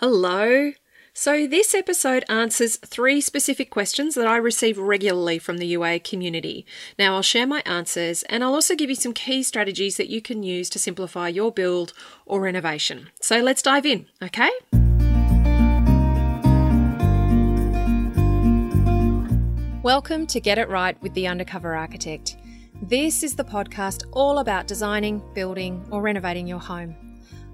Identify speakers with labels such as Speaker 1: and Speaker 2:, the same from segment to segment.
Speaker 1: Hello. So, this episode answers three specific questions that I receive regularly from the UA community. Now, I'll share my answers and I'll also give you some key strategies that you can use to simplify your build or renovation. So, let's dive in, okay? Welcome to Get It Right with the Undercover Architect. This is the podcast all about designing, building, or renovating your home.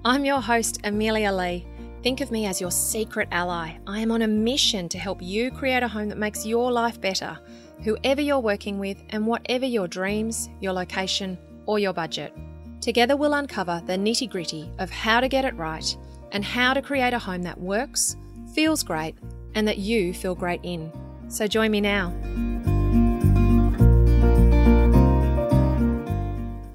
Speaker 1: I'm your host, Amelia Lee. Think of me as your secret ally. I am on a mission to help you create a home that makes your life better, whoever you're working with, and whatever your dreams, your location, or your budget. Together, we'll uncover the nitty gritty of how to get it right and how to create a home that works, feels great, and that you feel great in. So join me now.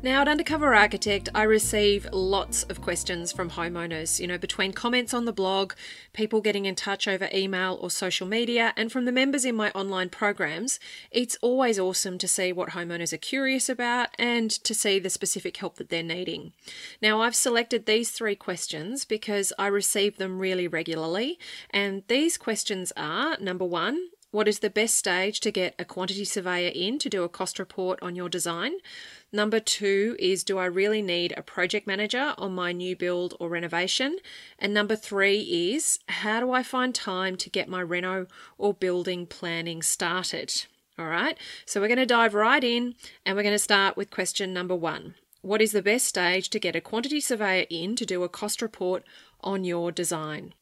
Speaker 1: Now, at Undercover Architect, I receive lots of questions from homeowners, you know, between comments on the blog, people getting in touch over email or social media, and from the members in my online programs. It's always awesome to see what homeowners are curious about and to see the specific help that they're needing. Now, I've selected these three questions because I receive them really regularly, and these questions are number one, what is the best stage to get a quantity surveyor in to do a cost report on your design? Number two is Do I really need a project manager on my new build or renovation? And number three is How do I find time to get my reno or building planning started? All right, so we're going to dive right in and we're going to start with question number one. What is the best stage to get a quantity surveyor in to do a cost report on your design?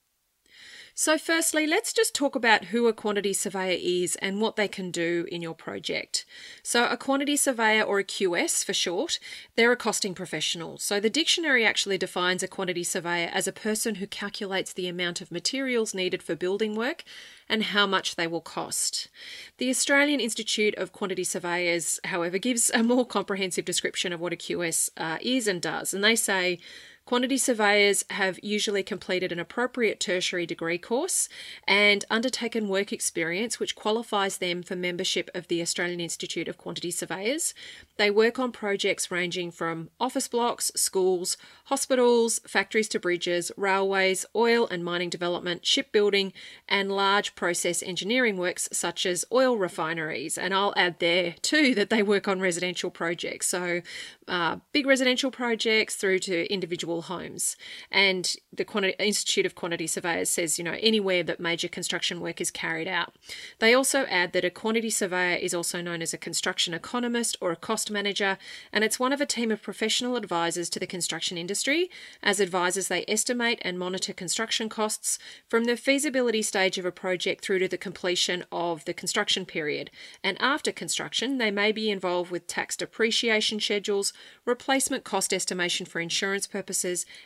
Speaker 1: So, firstly, let's just talk about who a quantity surveyor is and what they can do in your project. So, a quantity surveyor, or a QS for short, they're a costing professional. So, the dictionary actually defines a quantity surveyor as a person who calculates the amount of materials needed for building work and how much they will cost. The Australian Institute of Quantity Surveyors, however, gives a more comprehensive description of what a QS uh, is and does, and they say Quantity surveyors have usually completed an appropriate tertiary degree course and undertaken work experience which qualifies them for membership of the Australian Institute of Quantity Surveyors. They work on projects ranging from office blocks, schools, hospitals, factories to bridges, railways, oil and mining development, shipbuilding, and large process engineering works such as oil refineries. And I'll add there too that they work on residential projects. So, uh, big residential projects through to individual homes. And the Quantity, Institute of Quantity Surveyors says, you know, anywhere that major construction work is carried out. They also add that a quantity surveyor is also known as a construction economist or a cost manager, and it's one of a team of professional advisors to the construction industry. As advisors, they estimate and monitor construction costs from the feasibility stage of a project through to the completion of the construction period. And after construction, they may be involved with tax depreciation schedules, replacement cost estimation for insurance purposes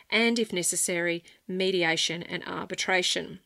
Speaker 1: and, if necessary, mediation and arbitration.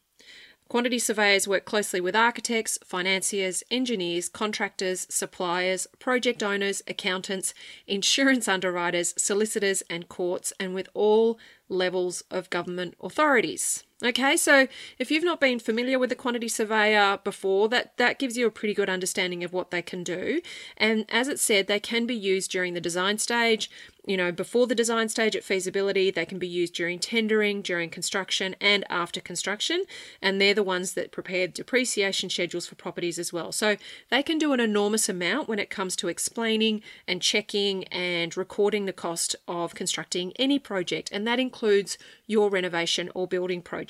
Speaker 1: Quantity surveyors work closely with architects, financiers, engineers, contractors, suppliers, project owners, accountants, insurance underwriters, solicitors, and courts, and with all levels of government authorities. Okay, so if you've not been familiar with the quantity surveyor before, that, that gives you a pretty good understanding of what they can do. And as it said, they can be used during the design stage, you know, before the design stage at feasibility, they can be used during tendering, during construction, and after construction. And they're the ones that prepare depreciation schedules for properties as well. So they can do an enormous amount when it comes to explaining and checking and recording the cost of constructing any project. And that includes your renovation or building project.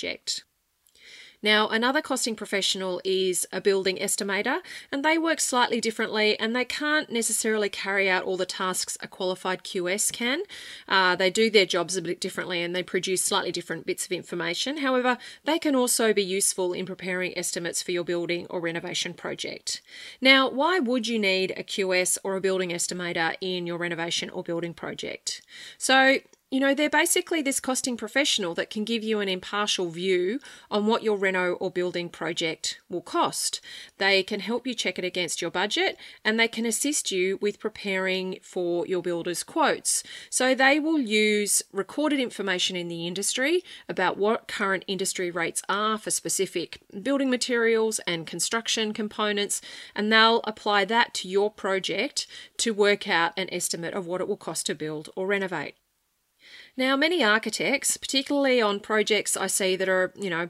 Speaker 1: Now, another costing professional is a building estimator, and they work slightly differently and they can't necessarily carry out all the tasks a qualified QS can. Uh, they do their jobs a bit differently and they produce slightly different bits of information. However, they can also be useful in preparing estimates for your building or renovation project. Now, why would you need a QS or a building estimator in your renovation or building project? So, you know, they're basically this costing professional that can give you an impartial view on what your reno or building project will cost. They can help you check it against your budget and they can assist you with preparing for your builder's quotes. So they will use recorded information in the industry about what current industry rates are for specific building materials and construction components, and they'll apply that to your project to work out an estimate of what it will cost to build or renovate. Now, many architects, particularly on projects I see that are, you know,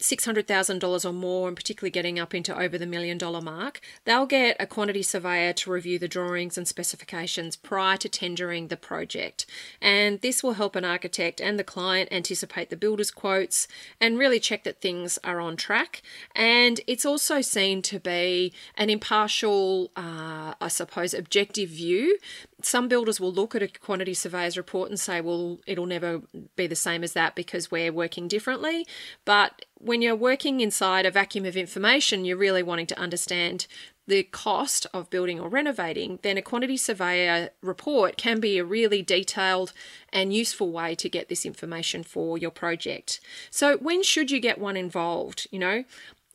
Speaker 1: $600,000 or more, and particularly getting up into over the million dollar mark, they'll get a quantity surveyor to review the drawings and specifications prior to tendering the project. And this will help an architect and the client anticipate the builder's quotes and really check that things are on track. And it's also seen to be an impartial, uh, I suppose, objective view some builders will look at a quantity surveyor's report and say, well, it'll never be the same as that because we're working differently. But when you're working inside a vacuum of information, you're really wanting to understand the cost of building or renovating, then a quantity surveyor report can be a really detailed and useful way to get this information for your project. So, when should you get one involved? You know,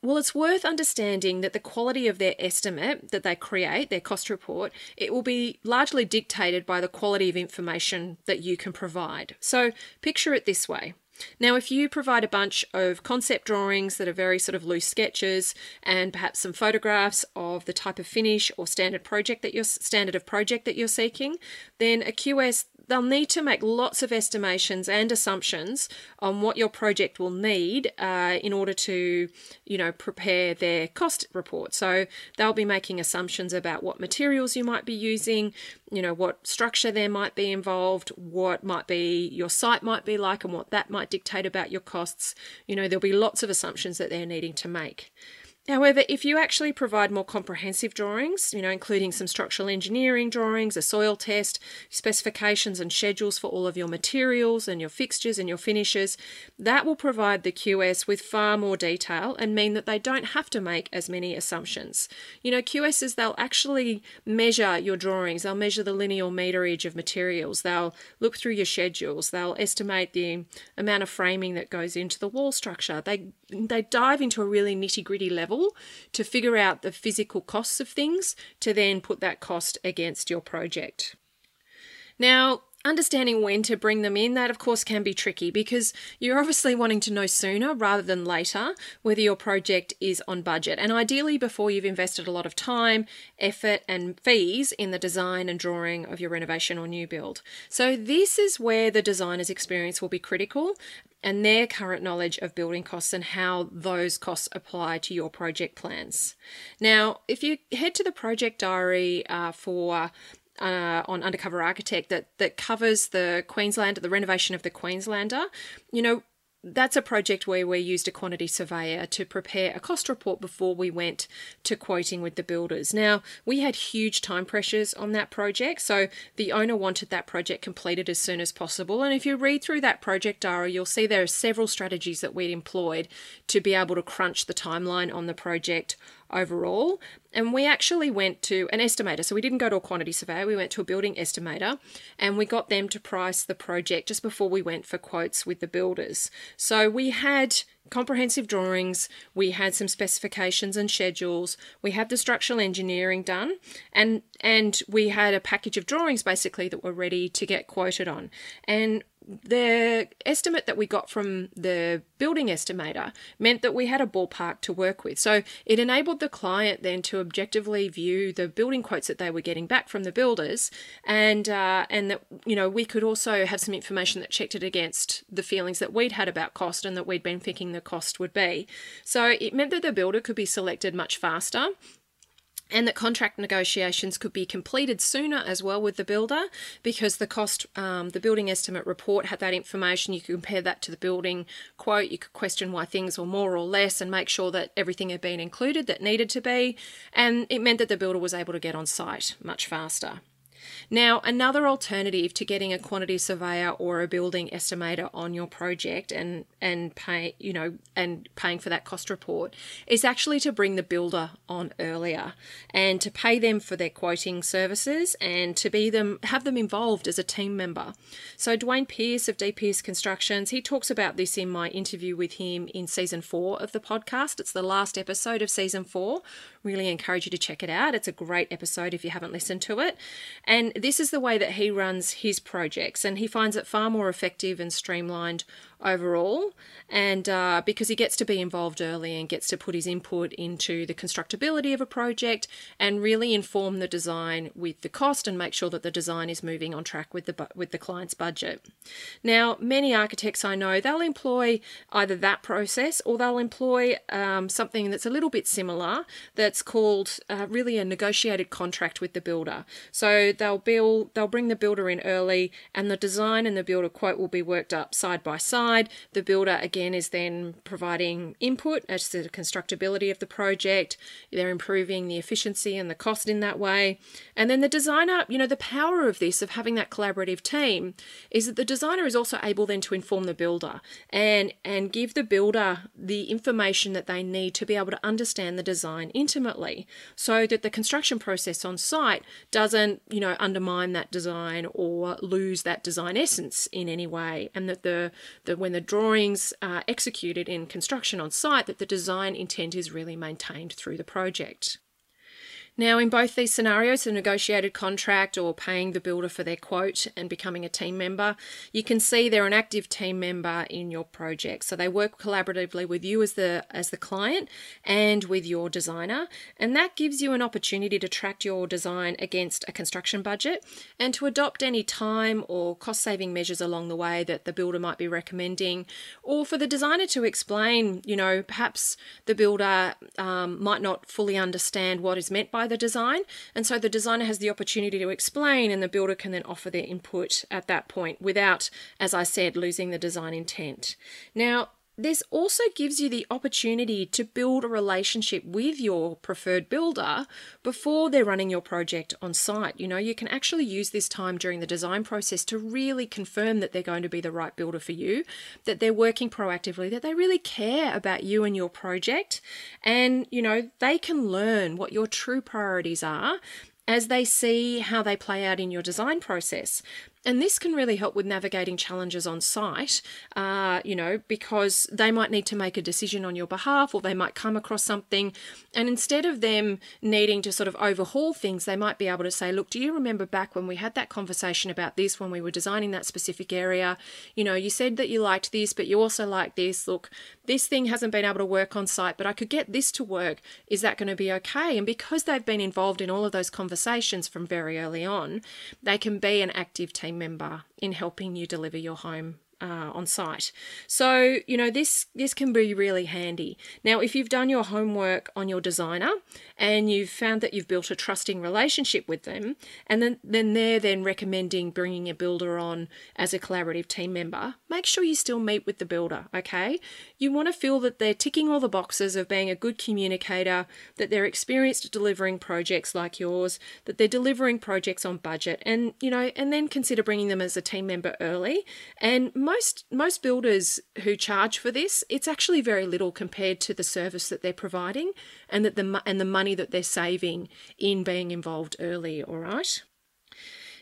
Speaker 1: well, it's worth understanding that the quality of their estimate that they create, their cost report, it will be largely dictated by the quality of information that you can provide. So picture it this way. Now, if you provide a bunch of concept drawings that are very sort of loose sketches and perhaps some photographs of the type of finish or standard project that you're standard of project that you're seeking, then a QS they'll need to make lots of estimations and assumptions on what your project will need uh, in order to, you know, prepare their cost report. So they'll be making assumptions about what materials you might be using, you know, what structure there might be involved, what might be your site might be like, and what that might dictate about your costs. You know, there'll be lots of assumptions that they're needing to make. However, if you actually provide more comprehensive drawings, you know, including some structural engineering drawings, a soil test, specifications and schedules for all of your materials and your fixtures and your finishes, that will provide the QS with far more detail and mean that they don't have to make as many assumptions. You know, QSs, they'll actually measure your drawings, they'll measure the linear meterage of materials, they'll look through your schedules, they'll estimate the amount of framing that goes into the wall structure. They they dive into a really nitty-gritty level to figure out the physical costs of things to then put that cost against your project. Now, understanding when to bring them in, that of course can be tricky because you're obviously wanting to know sooner rather than later whether your project is on budget and ideally before you've invested a lot of time, effort, and fees in the design and drawing of your renovation or new build. So, this is where the designer's experience will be critical and their current knowledge of building costs and how those costs apply to your project plans. Now, if you head to the project diary uh, for uh, on Undercover Architect that that covers the Queenslander, the renovation of the Queenslander. You know, that's a project where we used a quantity surveyor to prepare a cost report before we went to quoting with the builders. Now, we had huge time pressures on that project, so the owner wanted that project completed as soon as possible. And if you read through that project diary, you'll see there are several strategies that we'd employed to be able to crunch the timeline on the project overall. And we actually went to an estimator. So we didn't go to a quantity surveyor, we went to a building estimator and we got them to price the project just before we went for quotes with the builders. So we had comprehensive drawings, we had some specifications and schedules, we had the structural engineering done, and and we had a package of drawings basically that were ready to get quoted on. And the estimate that we got from the building estimator meant that we had a ballpark to work with. So it enabled the client then to objectively view the building quotes that they were getting back from the builders, and uh, and that you know we could also have some information that checked it against the feelings that we'd had about cost and that we'd been thinking the cost would be. So it meant that the builder could be selected much faster and that contract negotiations could be completed sooner as well with the builder because the cost, um, the building estimate report had that information. You could compare that to the building quote. You could question why things were more or less and make sure that everything had been included that needed to be. And it meant that the builder was able to get on site much faster. Now, another alternative to getting a quantity surveyor or a building estimator on your project and and pay, you know, and paying for that cost report is actually to bring the builder on earlier and to pay them for their quoting services and to be them have them involved as a team member. So Dwayne Pierce of D Pierce Constructions, he talks about this in my interview with him in season 4 of the podcast. It's the last episode of season 4. Really encourage you to check it out. It's a great episode if you haven't listened to it. And this is the way that he runs his projects, and he finds it far more effective and streamlined overall, and uh, because he gets to be involved early and gets to put his input into the constructability of a project and really inform the design with the cost and make sure that the design is moving on track with the with the client's budget. Now, many architects I know they'll employ either that process or they'll employ um, something that's a little bit similar that's called uh, really a negotiated contract with the builder. So they'll build they'll bring the builder in early and the design and the builder quote will be worked up side by side. The builder again is then providing input as to the constructability of the project. They're improving the efficiency and the cost in that way. And then the designer, you know, the power of this, of having that collaborative team, is that the designer is also able then to inform the builder and, and give the builder the information that they need to be able to understand the design intimately so that the construction process on site doesn't, you know, undermine that design or lose that design essence in any way. And that the, the when the drawings are executed in construction on site, that the design intent is really maintained through the project. Now, in both these scenarios, a negotiated contract or paying the builder for their quote and becoming a team member, you can see they're an active team member in your project. So they work collaboratively with you as the as the client and with your designer, and that gives you an opportunity to track your design against a construction budget and to adopt any time or cost saving measures along the way that the builder might be recommending, or for the designer to explain, you know, perhaps the builder um, might not fully understand what is meant by by the design. And so the designer has the opportunity to explain, and the builder can then offer their input at that point without, as I said, losing the design intent. Now, this also gives you the opportunity to build a relationship with your preferred builder before they're running your project on site. You know, you can actually use this time during the design process to really confirm that they're going to be the right builder for you, that they're working proactively, that they really care about you and your project. And, you know, they can learn what your true priorities are as they see how they play out in your design process. And this can really help with navigating challenges on site, uh, you know, because they might need to make a decision on your behalf or they might come across something. And instead of them needing to sort of overhaul things, they might be able to say, look, do you remember back when we had that conversation about this when we were designing that specific area? You know, you said that you liked this, but you also like this. Look, this thing hasn't been able to work on site, but I could get this to work. Is that going to be okay? And because they've been involved in all of those conversations from very early on, they can be an active team member in helping you deliver your home uh, on site. So you know this this can be really handy. Now, if you've done your homework on your designer and you've found that you've built a trusting relationship with them, and then then they're then recommending bringing a builder on as a collaborative team member, make sure you still meet with the builder. Okay, you want to feel that they're ticking all the boxes of being a good communicator, that they're experienced delivering projects like yours, that they're delivering projects on budget, and you know, and then consider bringing them as a team member early and most most builders who charge for this, it's actually very little compared to the service that they're providing, and that the and the money that they're saving in being involved early. All right.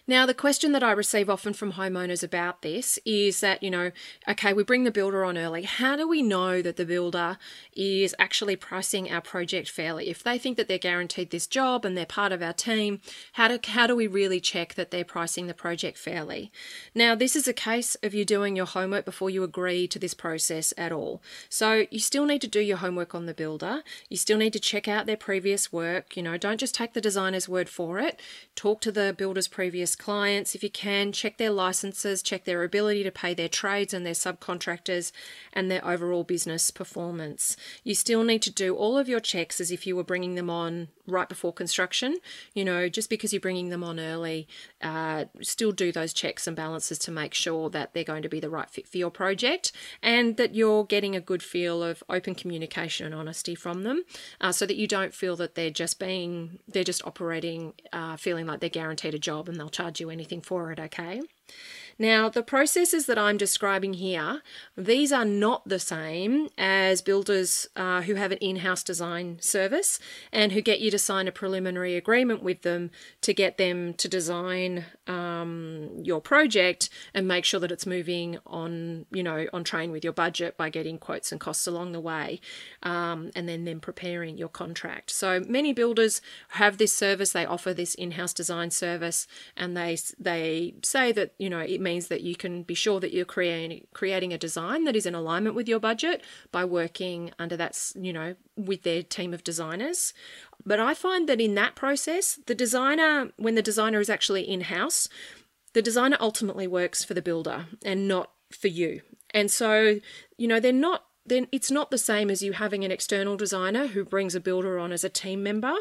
Speaker 1: Now, the question that I receive often from homeowners about this is that, you know, okay, we bring the builder on early. How do we know that the builder is actually pricing our project fairly? If they think that they're guaranteed this job and they're part of our team, how do, how do we really check that they're pricing the project fairly? Now, this is a case of you doing your homework before you agree to this process at all. So you still need to do your homework on the builder. You still need to check out their previous work. You know, don't just take the designer's word for it. Talk to the builder's previous clients if you can. Check their licenses, check their ability to pay their trades and their subcontractors, and their overall business performance. You still need to do all of your checks as if you were bringing them on right before construction. You know, just because you're bringing them on early, uh, still do those checks and balances to make sure that they're going to be the right fit for your project and that you're getting a good feel of open communication and honesty from them uh, so that you don't feel that they're just being, they're just operating, uh, feeling like they're guaranteed a job and they'll charge you anything for it, okay? Now, the processes that I'm describing here, these are not the same as builders uh, who have an in house design service and who get you to sign a preliminary agreement with them to get them to design um, your project and make sure that it's moving on, you know, on train with your budget by getting quotes and costs along the way um, and then then preparing your contract. So many builders have this service, they offer this in house design service and they, they say that, you know, it means that you can be sure that you're creating creating a design that is in alignment with your budget by working under that, you know, with their team of designers. But I find that in that process, the designer, when the designer is actually in house, the designer ultimately works for the builder and not for you. And so, you know, they're not then it's not the same as you having an external designer who brings a builder on as a team member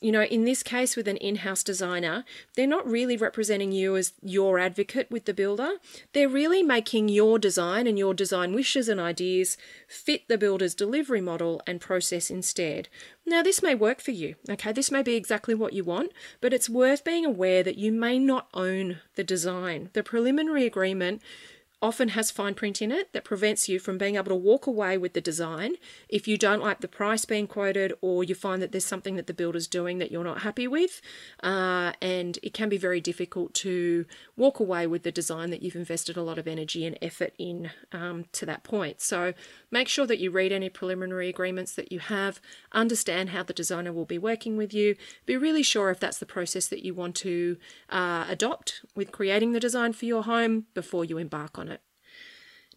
Speaker 1: you know, in this case with an in house designer, they're not really representing you as your advocate with the builder. They're really making your design and your design wishes and ideas fit the builder's delivery model and process instead. Now, this may work for you, okay? This may be exactly what you want, but it's worth being aware that you may not own the design. The preliminary agreement often has fine print in it that prevents you from being able to walk away with the design if you don't like the price being quoted or you find that there's something that the builder's doing that you're not happy with. Uh, and it can be very difficult to walk away with the design that you've invested a lot of energy and effort in um, to that point. So make sure that you read any preliminary agreements that you have, understand how the designer will be working with you, be really sure if that's the process that you want to uh, adopt with creating the design for your home before you embark on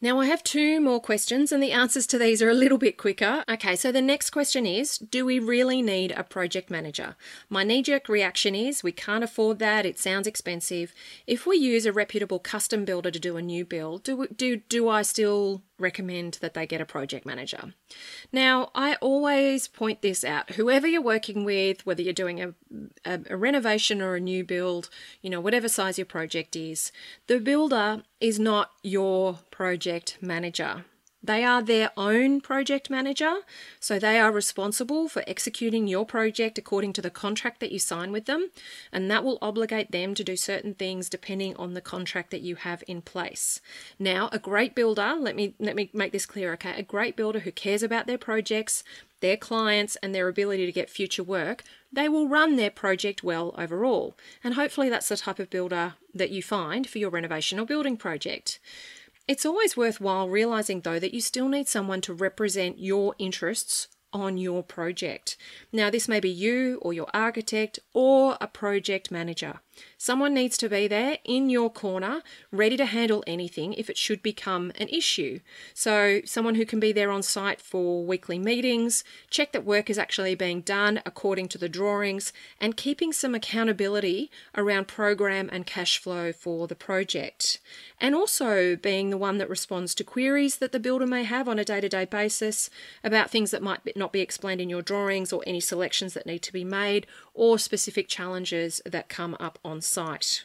Speaker 1: now, I have two more questions, and the answers to these are a little bit quicker. Okay, so the next question is Do we really need a project manager? My knee jerk reaction is We can't afford that, it sounds expensive. If we use a reputable custom builder to do a new build, do, do, do I still recommend that they get a project manager. Now, I always point this out. Whoever you're working with, whether you're doing a, a, a, renovation or a new build, you know, whatever size your project is, the builder is not your project manager. They are their own project manager, so they are responsible for executing your project according to the contract that you sign with them, and that will obligate them to do certain things depending on the contract that you have in place. Now, a great builder, let me let me make this clear, okay? A great builder who cares about their projects, their clients and their ability to get future work, they will run their project well overall. And hopefully that's the type of builder that you find for your renovation or building project. It's always worthwhile realizing, though, that you still need someone to represent your interests on your project. Now, this may be you or your architect or a project manager. Someone needs to be there in your corner, ready to handle anything if it should become an issue. So, someone who can be there on site for weekly meetings, check that work is actually being done according to the drawings, and keeping some accountability around program and cash flow for the project. And also being the one that responds to queries that the builder may have on a day to day basis about things that might not be explained in your drawings or any selections that need to be made or specific challenges that come up on site.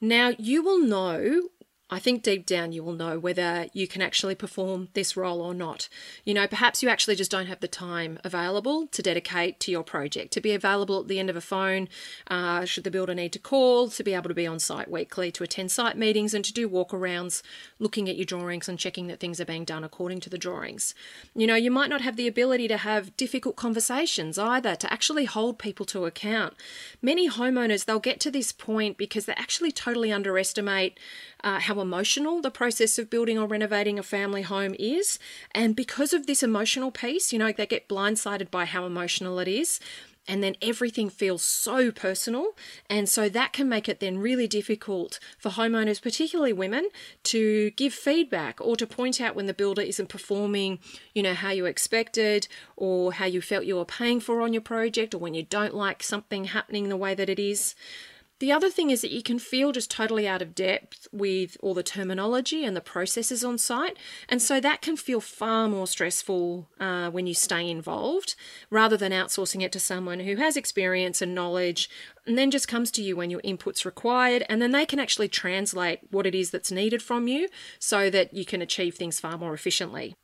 Speaker 1: Now, you will know I think deep down you will know whether you can actually perform this role or not. You know, perhaps you actually just don't have the time available to dedicate to your project, to be available at the end of a phone, uh, should the builder need to call, to be able to be on site weekly, to attend site meetings, and to do walkarounds, looking at your drawings and checking that things are being done according to the drawings. You know, you might not have the ability to have difficult conversations either, to actually hold people to account. Many homeowners, they'll get to this point because they actually totally underestimate uh, how emotional the process of building or renovating a family home is. And because of this emotional piece, you know, they get blindsided by how emotional it is and then everything feels so personal. And so that can make it then really difficult for homeowners, particularly women, to give feedback or to point out when the builder isn't performing, you know, how you expected or how you felt you were paying for on your project or when you don't like something happening the way that it is. The other thing is that you can feel just totally out of depth with all the terminology and the processes on site. And so that can feel far more stressful uh, when you stay involved rather than outsourcing it to someone who has experience and knowledge and then just comes to you when your input's required. And then they can actually translate what it is that's needed from you so that you can achieve things far more efficiently.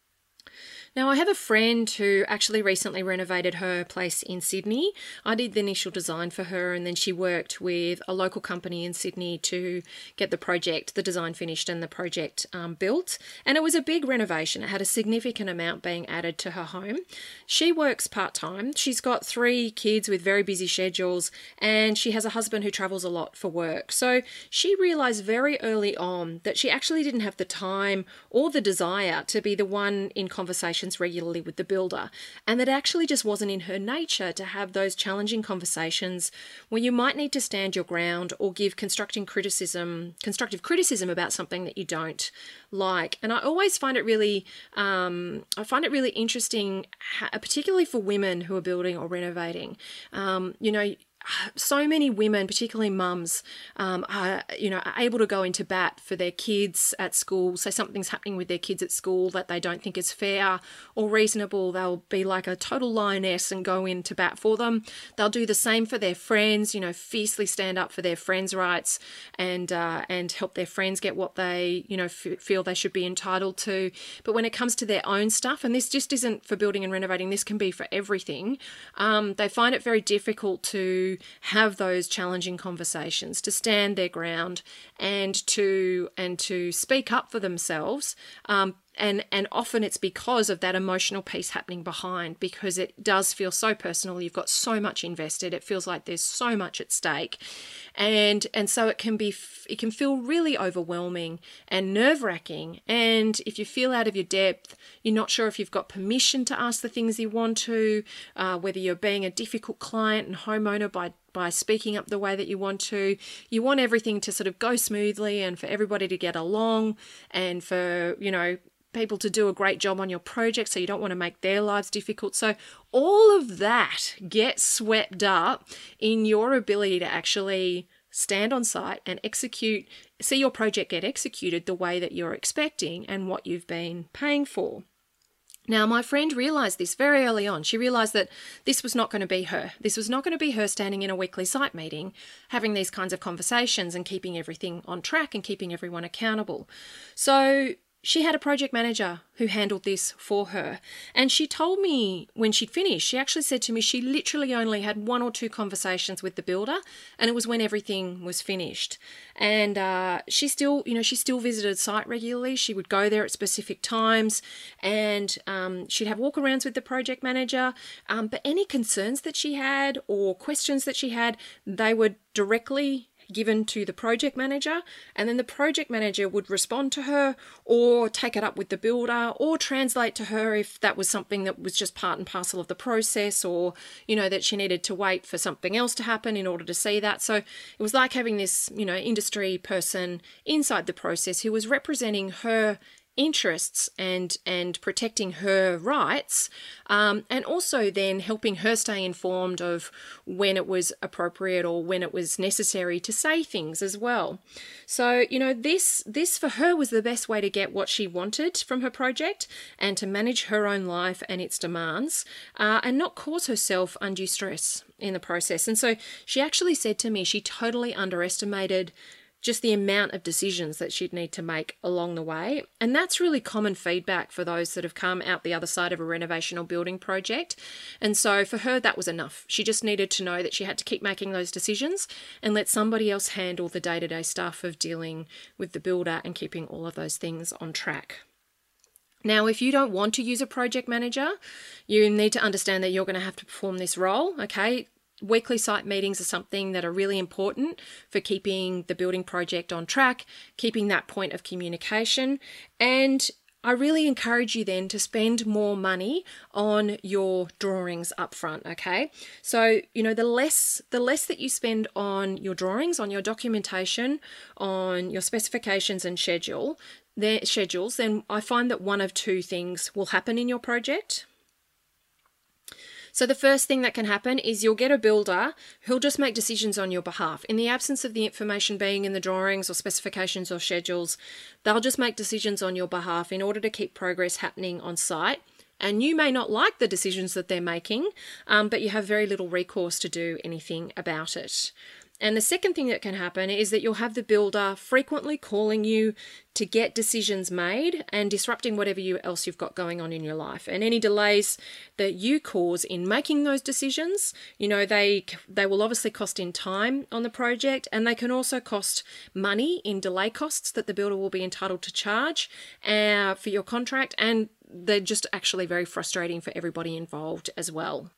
Speaker 1: Now, I have a friend who actually recently renovated her place in Sydney. I did the initial design for her, and then she worked with a local company in Sydney to get the project, the design finished, and the project um, built. And it was a big renovation. It had a significant amount being added to her home. She works part time. She's got three kids with very busy schedules, and she has a husband who travels a lot for work. So she realized very early on that she actually didn't have the time or the desire to be the one in conversation regularly with the builder, and that actually just wasn't in her nature to have those challenging conversations where you might need to stand your ground or give constructive criticism, constructive criticism about something that you don't like. And I always find it really, um, I find it really interesting, particularly for women who are building or renovating. Um, you know, so many women, particularly mums, um, are you know are able to go into bat for their kids at school. So something's happening with their kids at school that they don't think is fair or reasonable. They'll be like a total lioness and go into bat for them. They'll do the same for their friends. You know, fiercely stand up for their friends' rights and uh, and help their friends get what they you know f- feel they should be entitled to. But when it comes to their own stuff, and this just isn't for building and renovating, this can be for everything. Um, they find it very difficult to have those challenging conversations, to stand their ground, and to and to speak up for themselves. Um, and and often it's because of that emotional piece happening behind because it does feel so personal. You've got so much invested. It feels like there's so much at stake. And and so it can be it can feel really overwhelming and nerve-wracking. And if you feel out of your depth you're not sure if you've got permission to ask the things you want to uh, whether you're being a difficult client and homeowner by by speaking up the way that you want to. You want everything to sort of go smoothly and for everybody to get along and for, you know, people to do a great job on your project, so you don't want to make their lives difficult. So, all of that gets swept up in your ability to actually stand on site and execute, see your project get executed the way that you're expecting and what you've been paying for. Now, my friend realized this very early on. She realized that this was not going to be her. This was not going to be her standing in a weekly site meeting, having these kinds of conversations and keeping everything on track and keeping everyone accountable. So, she had a project manager who handled this for her. And she told me when she'd finished, she actually said to me she literally only had one or two conversations with the builder, and it was when everything was finished. And uh, she still, you know, she still visited site regularly. She would go there at specific times, and um, she'd have walkarounds with the project manager. Um, but any concerns that she had or questions that she had, they would directly given to the project manager, and then the project manager would respond to her or take it up with the builder or translate to her if that was something that was just part and parcel of the process or, you know, that she needed to wait for something else to happen in order to see that. So it was like having this, you know, industry person inside the process who was representing her interests and and protecting her rights um, and also then helping her stay informed of when it was appropriate or when it was necessary to say things as well. So you know this this for her was the best way to get what she wanted from her project and to manage her own life and its demands uh, and not cause herself undue stress in the process. And so she actually said to me she totally underestimated just the amount of decisions that she'd need to make along the way. And that's really common feedback for those that have come out the other side of a renovation or building project. And so for her, that was enough. She just needed to know that she had to keep making those decisions and let somebody else handle the day to day stuff of dealing with the builder and keeping all of those things on track. Now, if you don't want to use a project manager, you need to understand that you're going to have to perform this role. Okay, weekly site meetings are something that are really important for keeping the building project on track, keeping that point of communication, and I really encourage you then to spend more money on your drawings up front, okay? So, you know, the less the less that you spend on your drawings, on your documentation, on your specifications and schedule, their schedules, then I find that one of two things will happen in your project. So the first thing that can happen is you'll get a builder who'll just make decisions on your behalf. In the absence of the information being in the drawings or specifications or schedules, they'll just make decisions on your behalf in order to keep progress happening on site. And you may not like the decisions that they're making, um, but you have very little recourse to do anything about it. And the second thing that can happen is that you'll have the builder frequently calling you to get decisions made and disrupting whatever you else you've got going on in your life. And any delays that you cause in making those decisions, you know, they they will obviously cost in time on the project and they can also cost money in delay costs that the builder will be entitled to charge uh, for your contract and they're just actually very frustrating for everybody involved as well.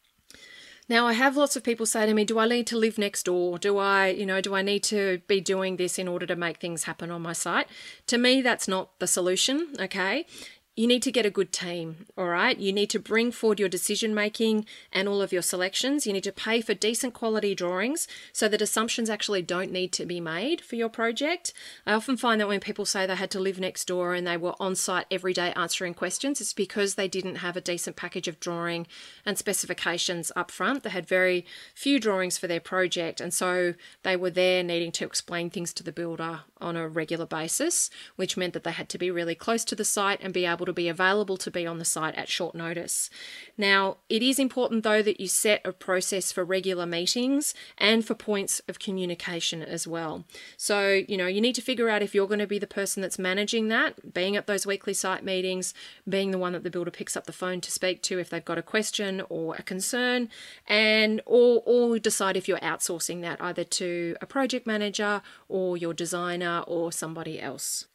Speaker 1: Now, I have lots of people say to me, Do I need to live next door? Do I, you know, do I need to be doing this in order to make things happen on my site? To me, that's not the solution, okay? You need to get a good team, all right? You need to bring forward your decision making and all of your selections. You need to pay for decent quality drawings so that assumptions actually don't need to be made for your project. I often find that when people say they had to live next door and they were on site every day answering questions, it's because they didn't have a decent package of drawing and specifications up front. They had very few drawings for their project, and so they were there needing to explain things to the builder on a regular basis, which meant that they had to be really close to the site and be able to be available to be on the site at short notice. Now, it is important though that you set a process for regular meetings and for points of communication as well. So, you know, you need to figure out if you're going to be the person that's managing that, being at those weekly site meetings, being the one that the builder picks up the phone to speak to if they've got a question or a concern, and or or decide if you're outsourcing that either to a project manager or your designer or somebody else.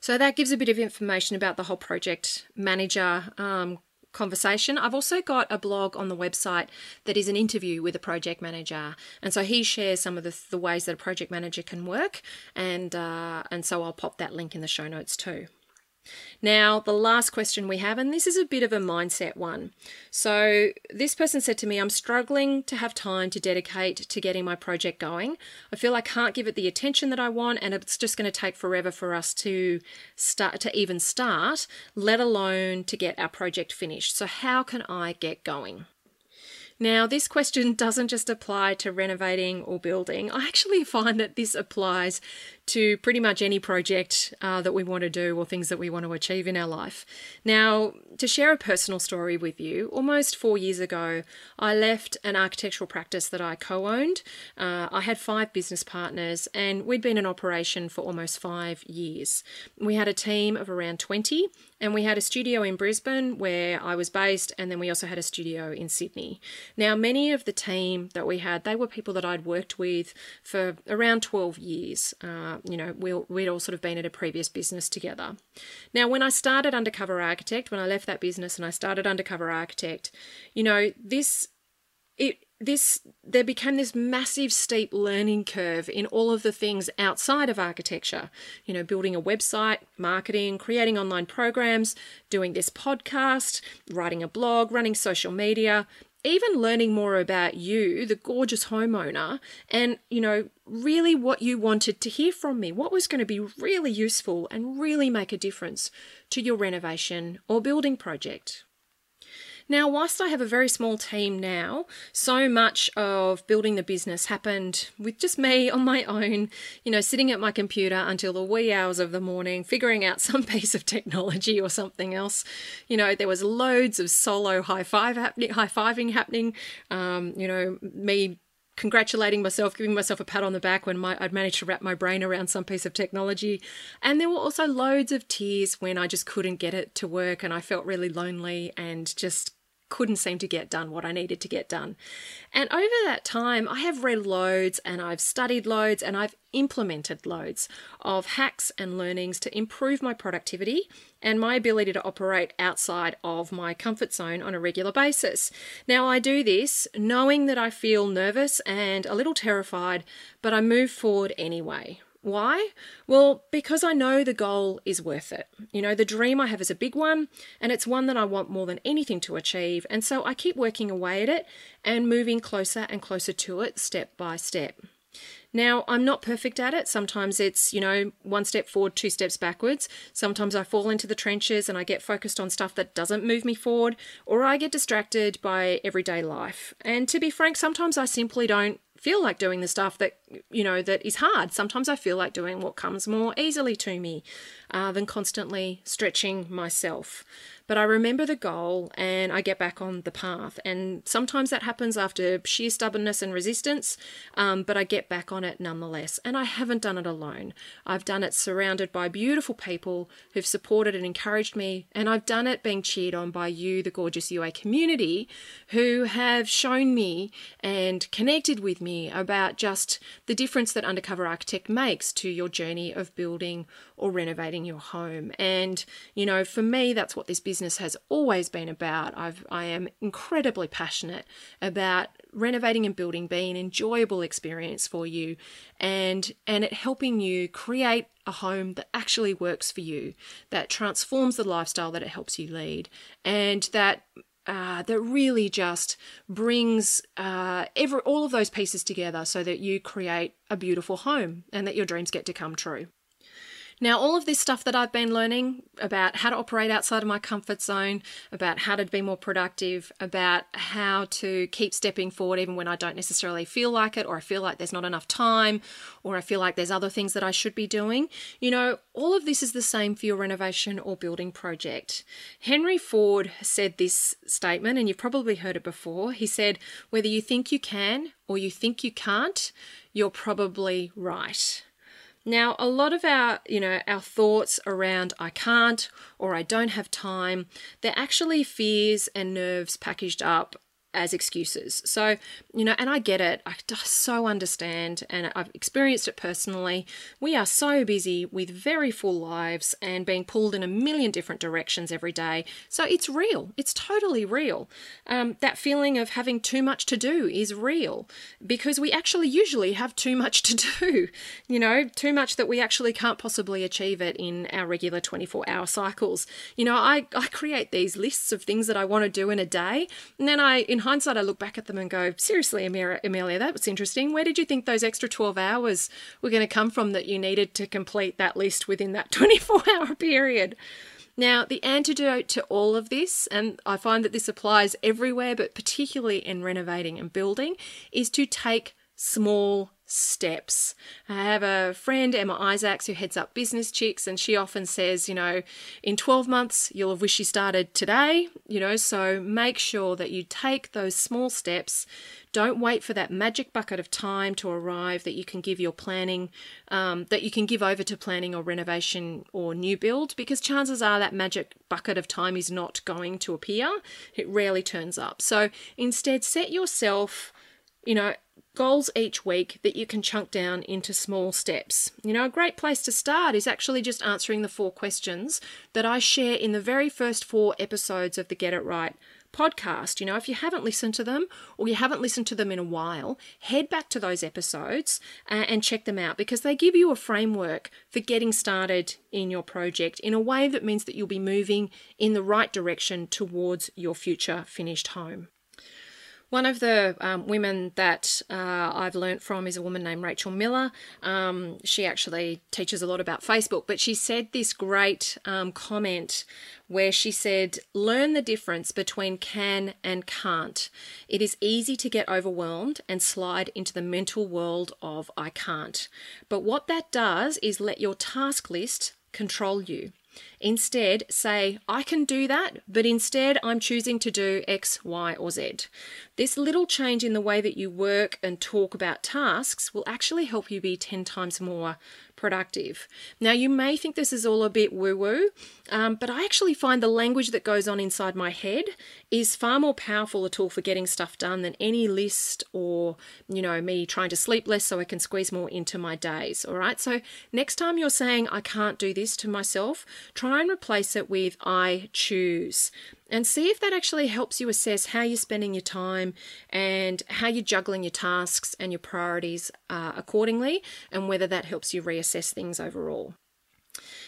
Speaker 1: So that gives a bit of information about the whole project manager um, conversation. I've also got a blog on the website that is an interview with a project manager, and so he shares some of the, the ways that a project manager can work, and uh, and so I'll pop that link in the show notes too. Now, the last question we have, and this is a bit of a mindset one. So, this person said to me, I'm struggling to have time to dedicate to getting my project going. I feel I can't give it the attention that I want, and it's just going to take forever for us to start to even start, let alone to get our project finished. So, how can I get going? Now, this question doesn't just apply to renovating or building. I actually find that this applies to pretty much any project uh, that we want to do or things that we want to achieve in our life. Now, to share a personal story with you, almost four years ago, I left an architectural practice that I co owned. Uh, I had five business partners and we'd been in operation for almost five years. We had a team of around 20 and we had a studio in Brisbane where I was based, and then we also had a studio in Sydney. Now, many of the team that we had, they were people that I'd worked with for around 12 years. Uh, you know, we, we'd all sort of been at a previous business together. Now, when I started Undercover Architect, when I left that business and I started Undercover Architect, you know, this, it, this there became this massive steep learning curve in all of the things outside of architecture you know building a website marketing creating online programs doing this podcast writing a blog running social media even learning more about you, the gorgeous homeowner, and, you know, really what you wanted to hear from me, what was going to be really useful and really make a difference to your renovation or building project. Now, whilst I have a very small team now, so much of building the business happened with just me on my own, you know, sitting at my computer until the wee hours of the morning, figuring out some piece of technology or something else. You know, there was loads of solo high five happening, high fiving happening. Um, you know, me congratulating myself, giving myself a pat on the back when my, I'd managed to wrap my brain around some piece of technology. And there were also loads of tears when I just couldn't get it to work and I felt really lonely and just couldn't seem to get done what I needed to get done. And over that time, I have read loads and I've studied loads and I've implemented loads of hacks and learnings to improve my productivity and my ability to operate outside of my comfort zone on a regular basis. Now, I do this knowing that I feel nervous and a little terrified, but I move forward anyway, why? Well, because I know the goal is worth it. You know, the dream I have is a big one, and it's one that I want more than anything to achieve. And so I keep working away at it and moving closer and closer to it step by step. Now, I'm not perfect at it. Sometimes it's, you know, one step forward, two steps backwards. Sometimes I fall into the trenches and I get focused on stuff that doesn't move me forward, or I get distracted by everyday life. And to be frank, sometimes I simply don't feel like doing the stuff that you know that is hard. Sometimes i feel like doing what comes more easily to me uh, than constantly stretching myself but I remember the goal and I get back on the path. And sometimes that happens after sheer stubbornness and resistance, um, but I get back on it nonetheless. And I haven't done it alone. I've done it surrounded by beautiful people who've supported and encouraged me. And I've done it being cheered on by you, the gorgeous UA community, who have shown me and connected with me about just the difference that Undercover Architect makes to your journey of building or renovating renovating your home. And, you know, for me, that's what this business has always been about. I've, I am incredibly passionate about renovating and building being an enjoyable experience for you and and it helping you create a home that actually works for you that transforms the lifestyle that it helps you lead and that uh, that really just brings uh, every, all of those pieces together so that you create a beautiful home and that your dreams get to come true. Now, all of this stuff that I've been learning about how to operate outside of my comfort zone, about how to be more productive, about how to keep stepping forward even when I don't necessarily feel like it, or I feel like there's not enough time, or I feel like there's other things that I should be doing. You know, all of this is the same for your renovation or building project. Henry Ford said this statement, and you've probably heard it before. He said, Whether you think you can or you think you can't, you're probably right. Now, a lot of our, you know, our thoughts around I can't or I don't have time, they're actually fears and nerves packaged up as excuses. So, you know, and I get it. I so understand and I've experienced it personally. We are so busy with very full lives and being pulled in a million different directions every day. So it's real. It's totally real. Um, that feeling of having too much to do is real because we actually usually have too much to do, you know, too much that we actually can't possibly achieve it in our regular 24 hour cycles. You know, I, I create these lists of things that I want to do in a day and then I, in hindsight, I look back at them and go, seriously, Amelia, that was interesting. Where did you think those extra 12 hours were going to come from that you needed to complete that list within that 24 hour period? Now, the antidote to all of this, and I find that this applies everywhere, but particularly in renovating and building, is to take small steps. I have a friend, Emma Isaacs, who heads up Business Chicks, and she often says, you know, in 12 months, you'll have wished you started today, you know, so make sure that you take those small steps. Don't wait for that magic bucket of time to arrive that you can give your planning, um, that you can give over to planning or renovation or new build, because chances are that magic bucket of time is not going to appear. It rarely turns up. So instead, set yourself, you know, goals each week that you can chunk down into small steps. You know, a great place to start is actually just answering the four questions that I share in the very first four episodes of the Get It Right podcast. You know, if you haven't listened to them or you haven't listened to them in a while, head back to those episodes uh, and check them out because they give you a framework for getting started in your project in a way that means that you'll be moving in the right direction towards your future finished home. One of the um, women that uh, I've learnt from is a woman named Rachel Miller. Um, she actually teaches a lot about Facebook, but she said this great um, comment where she said, Learn the difference between can and can't. It is easy to get overwhelmed and slide into the mental world of I can't. But what that does is let your task list control you. Instead, say, I can do that, but instead I'm choosing to do X, Y, or Z. This little change in the way that you work and talk about tasks will actually help you be 10 times more productive. Now, you may think this is all a bit woo woo, um, but I actually find the language that goes on inside my head is far more powerful a tool for getting stuff done than any list or, you know, me trying to sleep less so I can squeeze more into my days. All right. So, next time you're saying, I can't do this to myself, try and replace it with I choose and see if that actually helps you assess how you're spending your time and how you're juggling your tasks and your priorities uh, accordingly, and whether that helps you reassess things overall.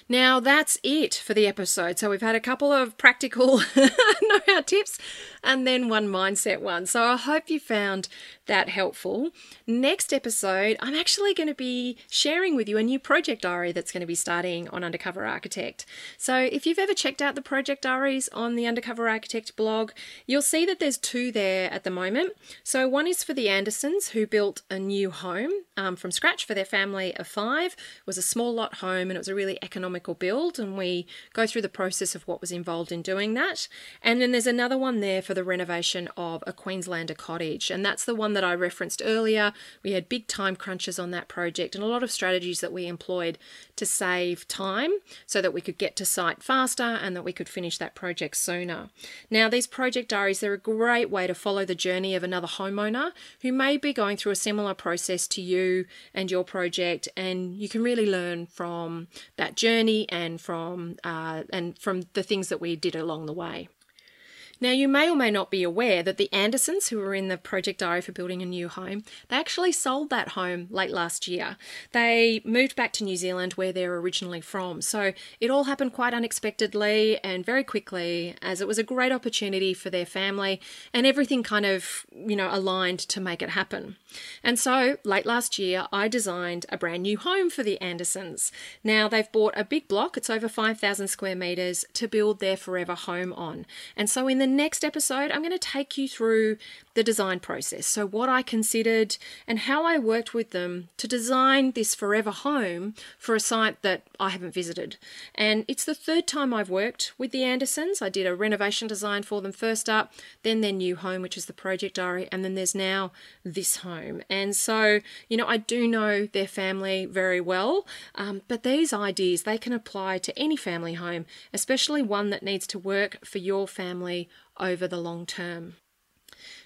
Speaker 1: Now that's it for the episode. So we've had a couple of practical know how tips and then one mindset one. So I hope you found that helpful. Next episode, I'm actually going to be sharing with you a new project diary that's going to be starting on Undercover Architect. So if you've ever checked out the project diaries on the Undercover Architect blog, you'll see that there's two there at the moment. So one is for the Andersons who built a new home um, from scratch for their family of five. It was a small lot home and it was a really economical build, and we go through the process of what was involved in doing that. And then there's another one there for the renovation of a Queenslander cottage, and that's the one that I referenced earlier. We had big time crunches on that project and a lot of strategies that we employed to save time so that we could get to site faster and that we could finish that project sooner. Now, these project diaries, they're a great way to follow the journey of another homeowner who may be going through a similar process to you and your project, and you can really learn from that journey journey and from uh, and from the things that we did along the way. Now, you may or may not be aware that the Andersons, who were in the project diary for building a new home, they actually sold that home late last year. They moved back to New Zealand, where they're originally from. So it all happened quite unexpectedly and very quickly, as it was a great opportunity for their family, and everything kind of, you know, aligned to make it happen. And so late last year, I designed a brand new home for the Andersons. Now, they've bought a big block, it's over 5,000 square metres, to build their forever home on. And so in the next episode, I'm going to take you through the design process. So, what I considered and how I worked with them to design this forever home for a site that I haven't visited. And it's the third time I've worked with the Andersons. I did a renovation design for them first up, then their new home, which is the project diary, and then there's now this home. And so, you know, I do know their family very well, um, but these ideas they can apply to any family home, especially one that needs to work for your family over the long term.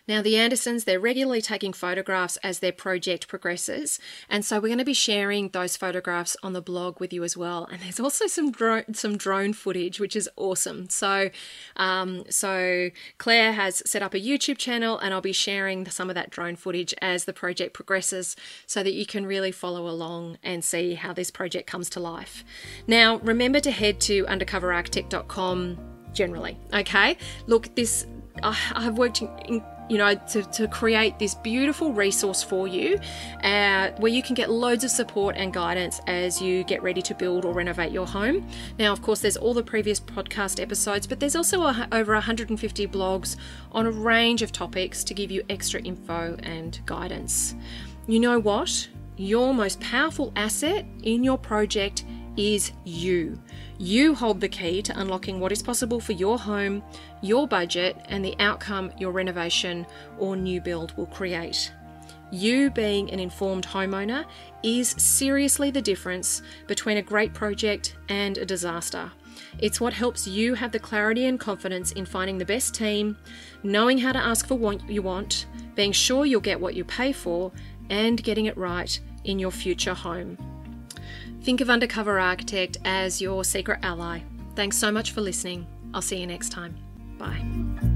Speaker 1: Now, the Andersons, they're regularly taking photographs as their project progresses. And so we're going to be sharing those photographs on the blog with you as well. And there's also some drone, some drone footage, which is awesome. So, um, so Claire has set up a YouTube channel and I'll be sharing some of that drone footage as the project progresses so that you can really follow along and see how this project comes to life. Now, remember to head to undercoverarchitect.com generally. Okay, look, this I've worked in, you know to, to create this beautiful resource for you uh, where you can get loads of support and guidance as you get ready to build or renovate your home. Now of course there's all the previous podcast episodes but there's also a, over 150 blogs on a range of topics to give you extra info and guidance. You know what? Your most powerful asset in your project is you. You hold the key to unlocking what is possible for your home, your budget, and the outcome your renovation or new build will create. You being an informed homeowner is seriously the difference between a great project and a disaster. It's what helps you have the clarity and confidence in finding the best team, knowing how to ask for what you want, being sure you'll get what you pay for, and getting it right in your future home. Think of Undercover Architect as your secret ally. Thanks so much for listening. I'll see you next time. Bye.